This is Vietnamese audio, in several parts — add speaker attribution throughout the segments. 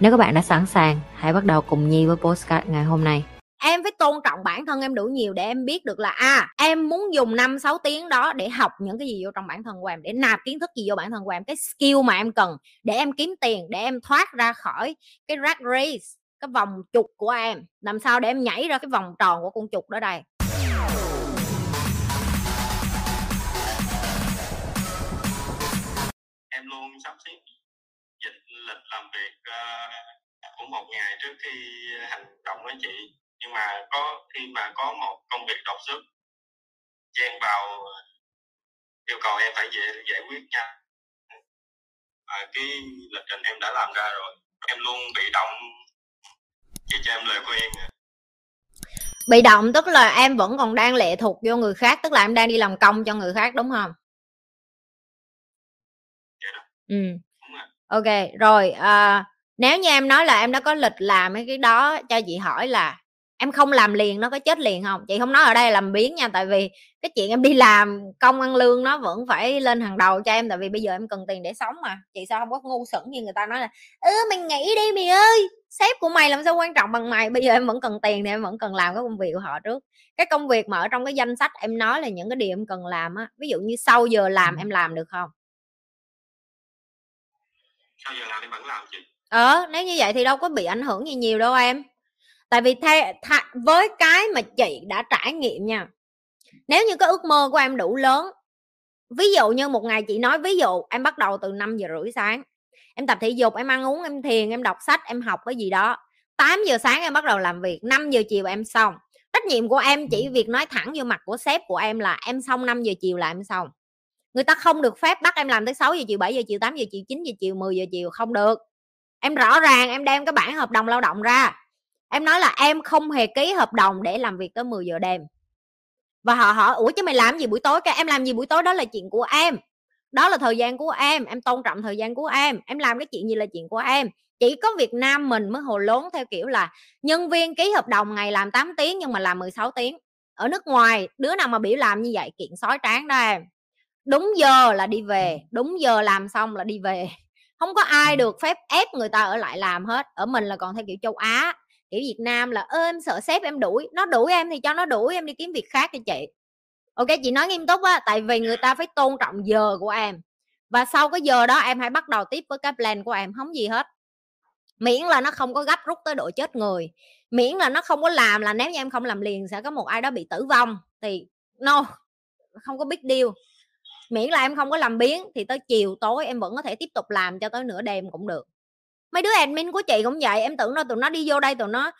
Speaker 1: Nếu các bạn đã sẵn sàng, hãy bắt đầu cùng Nhi với postcard ngày hôm nay.
Speaker 2: em phải tôn trọng bản thân em đủ nhiều để em biết được là à em muốn dùng 5 6 tiếng đó để học những cái gì vô trong bản thân của em để nạp kiến thức gì vô bản thân của em cái skill mà em cần để em kiếm tiền để em thoát ra khỏi cái rat race cái vòng trục của em làm sao để em nhảy ra cái vòng tròn của con trục đó đây
Speaker 3: em luôn sắp xếp lịch làm việc uh, của một ngày trước khi hành động với chị. Nhưng mà có khi mà có một công việc đột xuất chen vào yêu cầu em phải giải, giải quyết nhanh và cái lịch trình em đã làm ra rồi em luôn bị động chị cho em lời khuyên
Speaker 2: bị động tức là em vẫn còn đang lệ thuộc vô người khác tức là em đang đi làm công cho người khác đúng không?
Speaker 3: Yeah.
Speaker 2: ừ.
Speaker 3: đúng rồi
Speaker 2: ok rồi à, nếu như em nói là em đã có lịch làm cái đó cho chị hỏi là em không làm liền nó có chết liền không? Chị không nói ở đây là làm biến nha tại vì cái chuyện em đi làm công ăn lương nó vẫn phải lên hàng đầu cho em tại vì bây giờ em cần tiền để sống mà. Chị sao không có ngu xuẩn như người ta nói là ừ, mày nghĩ đi mày ơi sếp của mày làm sao quan trọng bằng mày? Bây giờ em vẫn cần tiền thì em vẫn cần làm cái công việc của họ trước. Cái công việc mà ở trong cái danh sách em nói là những cái điều em cần làm á ví dụ như sau giờ làm em làm được không
Speaker 3: sau giờ làm em vẫn làm chị?
Speaker 2: Ờ nếu như vậy thì đâu có bị ảnh hưởng gì nhiều đâu em. Tại vì theo tha, với cái mà chị đã trải nghiệm nha nếu như cái ước mơ của em đủ lớn ví dụ như một ngày chị nói ví dụ em bắt đầu từ 5 giờ rưỡi sáng em tập thể dục em ăn uống em thiền em đọc sách em học cái gì đó 8 giờ sáng em bắt đầu làm việc 5 giờ chiều em xong. Trách nhiệm của em chỉ việc nói thẳng vô mặt của sếp của em là em xong 5 giờ chiều là em xong người ta không được phép bắt em làm tới 6 giờ, chiều 7 giờ, chiều 8 giờ, chiều 9 giờ, chiều 10 giờ, chiều không được. Em rõ ràng em đem cái bản hợp đồng lao động ra. Em nói là em không hề ký hợp đồng để làm việc tới 10 giờ đêm. Và họ hỏi, ủa, chứ mày làm gì buổi tối? Cái, em làm gì buổi tối đó là chuyện của em. Đó là thời gian của em. Em tôn trọng thời gian của em. Em làm cái chuyện gì là chuyện của em. Chỉ có Việt Nam mình mới hồ lốn theo kiểu là nhân viên ký hợp đồng ngày làm 8 tiếng nhưng mà làm 16 tiếng. Ở nước ngoài, đứa nào mà biểu làm như vậy, kiện sói tráng đó em đúng giờ là đi về đúng giờ làm xong là đi về. Không có ai được phép ép người ta ở lại làm hết. Ở mình là còn theo kiểu châu Á kiểu Việt Nam là ơ em sợ sếp em đuổi. Nó đuổi em thì cho nó đuổi em đi kiếm việc khác cho chị. Ok chị nói nghiêm túc á tại vì người ta phải tôn trọng giờ của em. Và sau cái giờ đó em hãy bắt đầu tiếp với cái plan của em không gì hết. Miễn là nó không có gấp rút tới độ chết người. Miễn là nó không có làm là nếu như em không làm liền sẽ có một ai đó bị tử vong. Thì no không có biết deal miễn là em không có làm biến thì tới chiều tối em vẫn có thể tiếp tục làm cho tới nửa đêm cũng được. Mấy đứa admin của chị cũng vậy, em tưởng đâu tụi nó đi vô đây tụi nó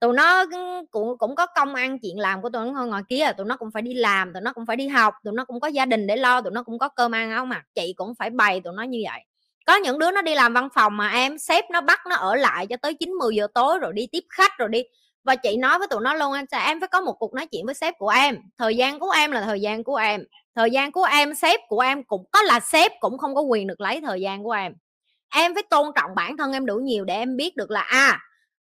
Speaker 2: tụi nó ừ, cũng cũng có công ăn chuyện làm của tụi nó ngồi kia, tụi nó cũng phải đi làm, tụi nó cũng phải đi học, tụi nó cũng có gia đình để lo, tụi nó cũng có cơm ăn áo mặc, chị cũng phải bày tụi nó như vậy. Có những đứa nó đi làm văn phòng mà em sếp nó bắt nó ở lại cho tới chín mười giờ tối rồi đi tiếp khách rồi đi. Và chị nói với tụi nó luôn em sẽ em phải có một cuộc nói chuyện với sếp của em? Thời gian của em là thời gian của em thời gian của em, sếp của em cũng, có là sếp cũng không có quyền được lấy thời gian của em. Em phải tôn trọng bản thân em đủ nhiều để em biết được là à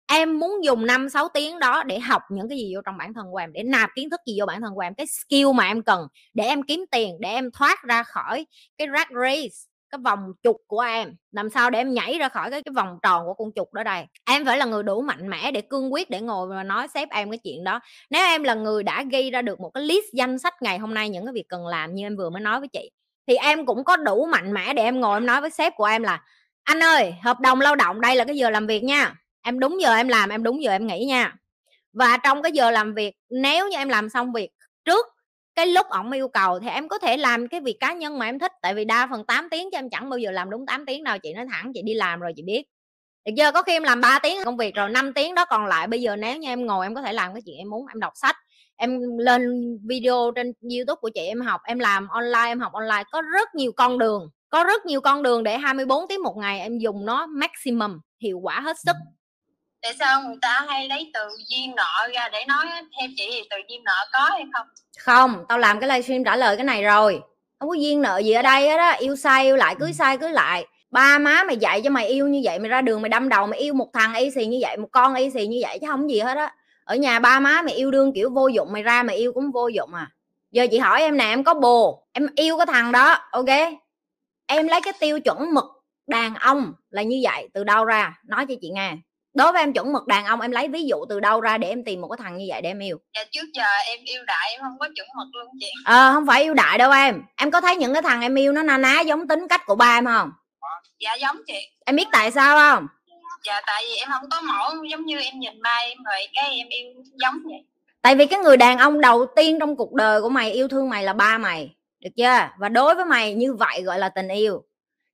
Speaker 2: em muốn dùng 5 6 tiếng đó để học những cái gì vô trong bản thân của em, để nạp kiến thức gì vô bản thân của em, cái skill mà em cần để em kiếm tiền, để em thoát ra khỏi cái rat race cái vòng trục của em, làm sao để em nhảy ra khỏi cái cái vòng tròn của con trục đó đây? Em phải là người đủ mạnh mẽ để cương quyết để ngồi và nói sếp em cái chuyện đó. Nếu em là người đã ghi ra được một cái list danh sách ngày hôm nay những cái việc cần làm như em vừa mới nói với chị, thì em cũng có đủ mạnh mẽ để em ngồi em nói với sếp của em là, anh ơi, hợp đồng lao động đây là cái giờ làm việc nha. Em đúng giờ em làm, em đúng giờ em nghỉ nha. Và trong cái giờ làm việc, nếu như em làm xong việc trước cái lúc ổng yêu cầu thì em có thể làm cái việc cá nhân mà em thích, tại vì đa phần 8 tiếng cho em chẳng bao giờ làm đúng 8 tiếng đâu, chị nói thẳng, chị đi làm rồi chị biết. Được chưa? Có khi em làm 3 tiếng công việc rồi 5 tiếng đó còn lại, bây giờ nếu như em ngồi em có thể làm cái chuyện em muốn, em đọc sách, em lên video trên youtube của chị em học, em làm online, em học online, có rất nhiều con đường, có rất nhiều con đường để 24 tiếng một ngày em dùng nó maximum, hiệu quả hết sức
Speaker 4: tại sao người ta hay lấy từ duyên nợ ra để nói theo chị thì từ duyên nợ có hay không?
Speaker 2: Không tao làm cái livestream trả lời cái này rồi. Không có duyên nợ gì ở đây hết á. Yêu sai yêu lại cưới sai cưới lại. Ba má mày dạy cho mày yêu như vậy mày ra đường mày đâm đầu mày yêu một thằng y xì như vậy một con y xì như vậy chứ không gì hết á. Ở nhà ba má mày yêu đương kiểu vô dụng mày ra mày yêu cũng vô dụng à. Giờ chị hỏi em nè em có bồ em yêu cái thằng đó ok? Em lấy cái tiêu chuẩn mực đàn ông là như vậy từ đâu ra? Nói cho chị nghe đối với em chuẩn mực đàn ông em lấy ví dụ từ đâu ra để em tìm một cái thằng như vậy để em yêu?
Speaker 4: Dạ trước giờ em yêu đại em không có chuẩn mực luôn chị.
Speaker 2: Ờ không phải yêu đại đâu em. Em có thấy những cái thằng em yêu nó na ná giống tính cách của ba em không?
Speaker 4: Dạ giống chị.
Speaker 2: Em biết tại sao không?
Speaker 4: Dạ tại vì em không có mẫu giống như em nhìn ba em rồi cái em yêu giống vậy.
Speaker 2: Tại vì cái người đàn ông đầu tiên trong cuộc đời của mày yêu thương mày là ba mày được chưa? Và đối với mày như vậy gọi là tình yêu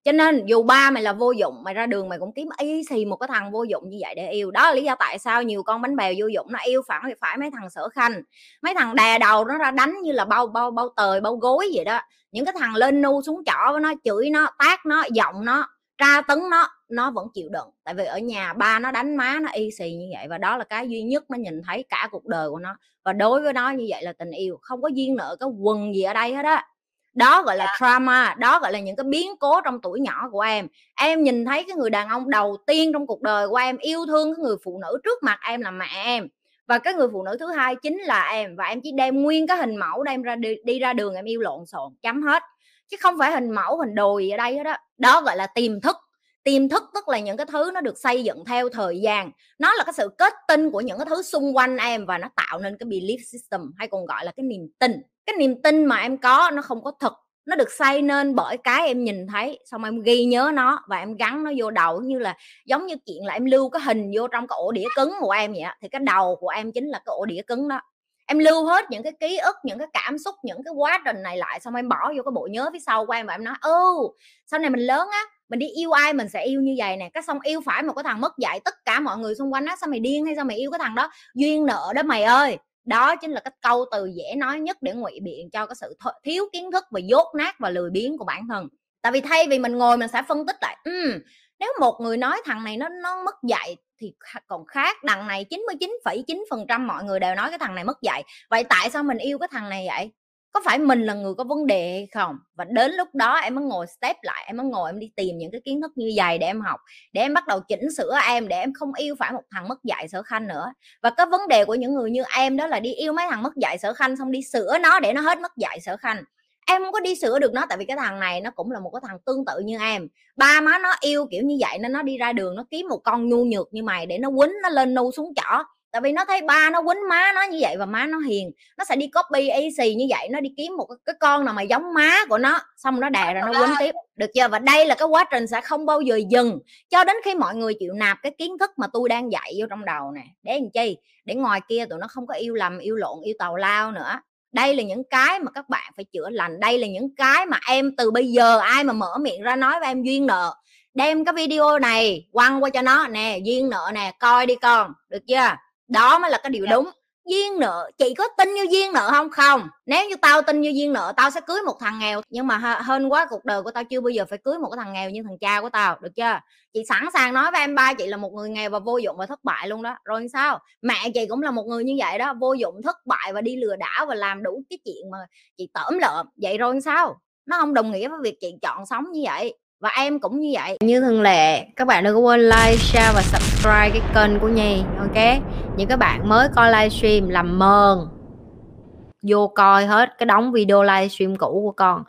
Speaker 2: cho nên dù ba mày là vô dụng, mày ra đường mày cũng kiếm y xì một cái thằng vô dụng như vậy để yêu. Đó là lý do tại sao nhiều con bánh bèo vô dụng nó yêu phản thì phải mấy thằng sở khanh. Mấy thằng đè đầu nó ra đánh như là bao bao bao tời, bao gối vậy đó. Những cái thằng lên nu xuống chỏ với nó, chửi nó tác nó, giọng nó, tra tấn nó nó vẫn chịu đựng. Tại vì ở nhà ba nó đánh má nó y xì như vậy và đó là cái duy nhất nó nhìn thấy cả cuộc đời của nó. Và đối với nó như vậy là tình yêu, không có duyên nợ cái quần gì ở đây hết á đó gọi là dạ. trauma đó gọi là những cái biến cố trong tuổi nhỏ của em. Em nhìn thấy cái người đàn ông đầu tiên trong cuộc đời của em yêu thương cái người phụ nữ trước mặt em là mẹ em. Và cái người phụ nữ thứ hai chính là em và em chỉ đem nguyên cái hình mẫu đem ra đi, đi ra đường em yêu lộn xộn chấm hết. Chứ không phải hình mẫu hình đồ gì ở đây hết đó đó gọi là tiềm thức. Tiềm thức tức là những cái thứ nó được xây dựng theo thời gian. Nó là cái sự kết tinh của những cái thứ xung quanh em và nó tạo nên cái belief system hay còn gọi là cái niềm tin cái niềm tin mà em có nó không có thật nó được xây nên bởi cái em nhìn thấy. Xong em ghi nhớ nó và em gắn nó vô đầu như là, giống như chuyện là em lưu cái hình vô trong cái ổ đĩa cứng của em vậy thì cái đầu của em chính là cái ổ đĩa cứng đó. Em lưu hết những cái ký ức, những cái cảm xúc, những cái quá trình này lại, xong em bỏ vô cái bộ nhớ phía sau của em và em nói ừ sau này mình lớn á, mình đi yêu ai mình sẽ yêu như vậy nè. Cái xong yêu phải một cái thằng mất dạy tất cả mọi người xung quanh á, sao mày điên hay sao mày yêu cái thằng đó? Duyên nợ đó mày ơi đó chính là cái câu từ dễ nói nhất để ngụy biện cho cái sự thiếu kiến thức và dốt nát và lười biếng của bản thân. Tại vì thay vì mình ngồi mình sẽ phân tích lại um, nếu một người nói thằng này nó nó mất dạy thì còn khác đằng này 99,9 phần trăm mọi người đều nói cái thằng này mất dạy. Vậy tại sao mình yêu cái thằng này vậy? Có phải mình là người có vấn đề hay không? Và đến lúc đó em mới ngồi step lại, em mới ngồi em đi tìm những cái kiến thức như vậy để em học, để em bắt đầu chỉnh sửa em, để em không yêu phải một thằng mất dạy sở khanh nữa. Và cái vấn đề của những người như em đó là đi yêu mấy thằng mất dạy sở khanh xong đi sửa nó để nó hết mất dạy sở khanh. Em không có đi sửa được nó tại vì cái thằng này nó cũng là một cái thằng tương tự như em. Ba má nó yêu kiểu như vậy nên nó đi ra đường nó kiếm một con nhu nhược như mày để nó quýnh nó lên nu xuống chỏ tại vì nó thấy ba nó quýnh má nó như vậy và má nó hiền. Nó sẽ đi copy y xì như vậy nó đi kiếm một cái con nào mà giống má của nó xong nó đè ra nó quýnh tiếp. Được chưa? Và đây là cái quá trình sẽ không bao giờ dừng. Cho đến khi mọi người chịu nạp cái kiến thức mà tôi đang dạy vô trong đầu nè. Để làm chi? Để ngoài kia tụi nó không có yêu lầm yêu lộn yêu tàu lao nữa. Đây là những cái mà các bạn phải chữa lành. Đây là những cái mà em từ bây giờ ai mà mở miệng ra nói với em duyên nợ. Đem cái video này quăng qua cho nó nè duyên nợ nè coi đi con. Được chưa đó mới là cái điều dạ. đúng. Duyên nợ chị có tin như duyên nợ không? Không. Nếu như tao tin như duyên nợ tao sẽ cưới một thằng nghèo. Nhưng mà hơn quá cuộc đời của tao chưa bao giờ phải cưới một cái thằng nghèo như thằng cha của tao được chưa? Chị sẵn sàng nói với em ba chị là một người nghèo và vô dụng và thất bại luôn đó. Rồi sao? Mẹ chị cũng là một người như vậy đó vô dụng thất bại và đi lừa đảo và làm đủ cái chuyện mà chị tởm lợm. Vậy rồi sao? Nó không đồng nghĩa với việc chị chọn sống như vậy và em cũng như vậy. Như thường lệ, các bạn đừng có quên like, share và subscribe cái kênh của nhi, ok? Những các bạn mới coi livestream làm mờn. Vô coi hết cái đóng video livestream cũ của con.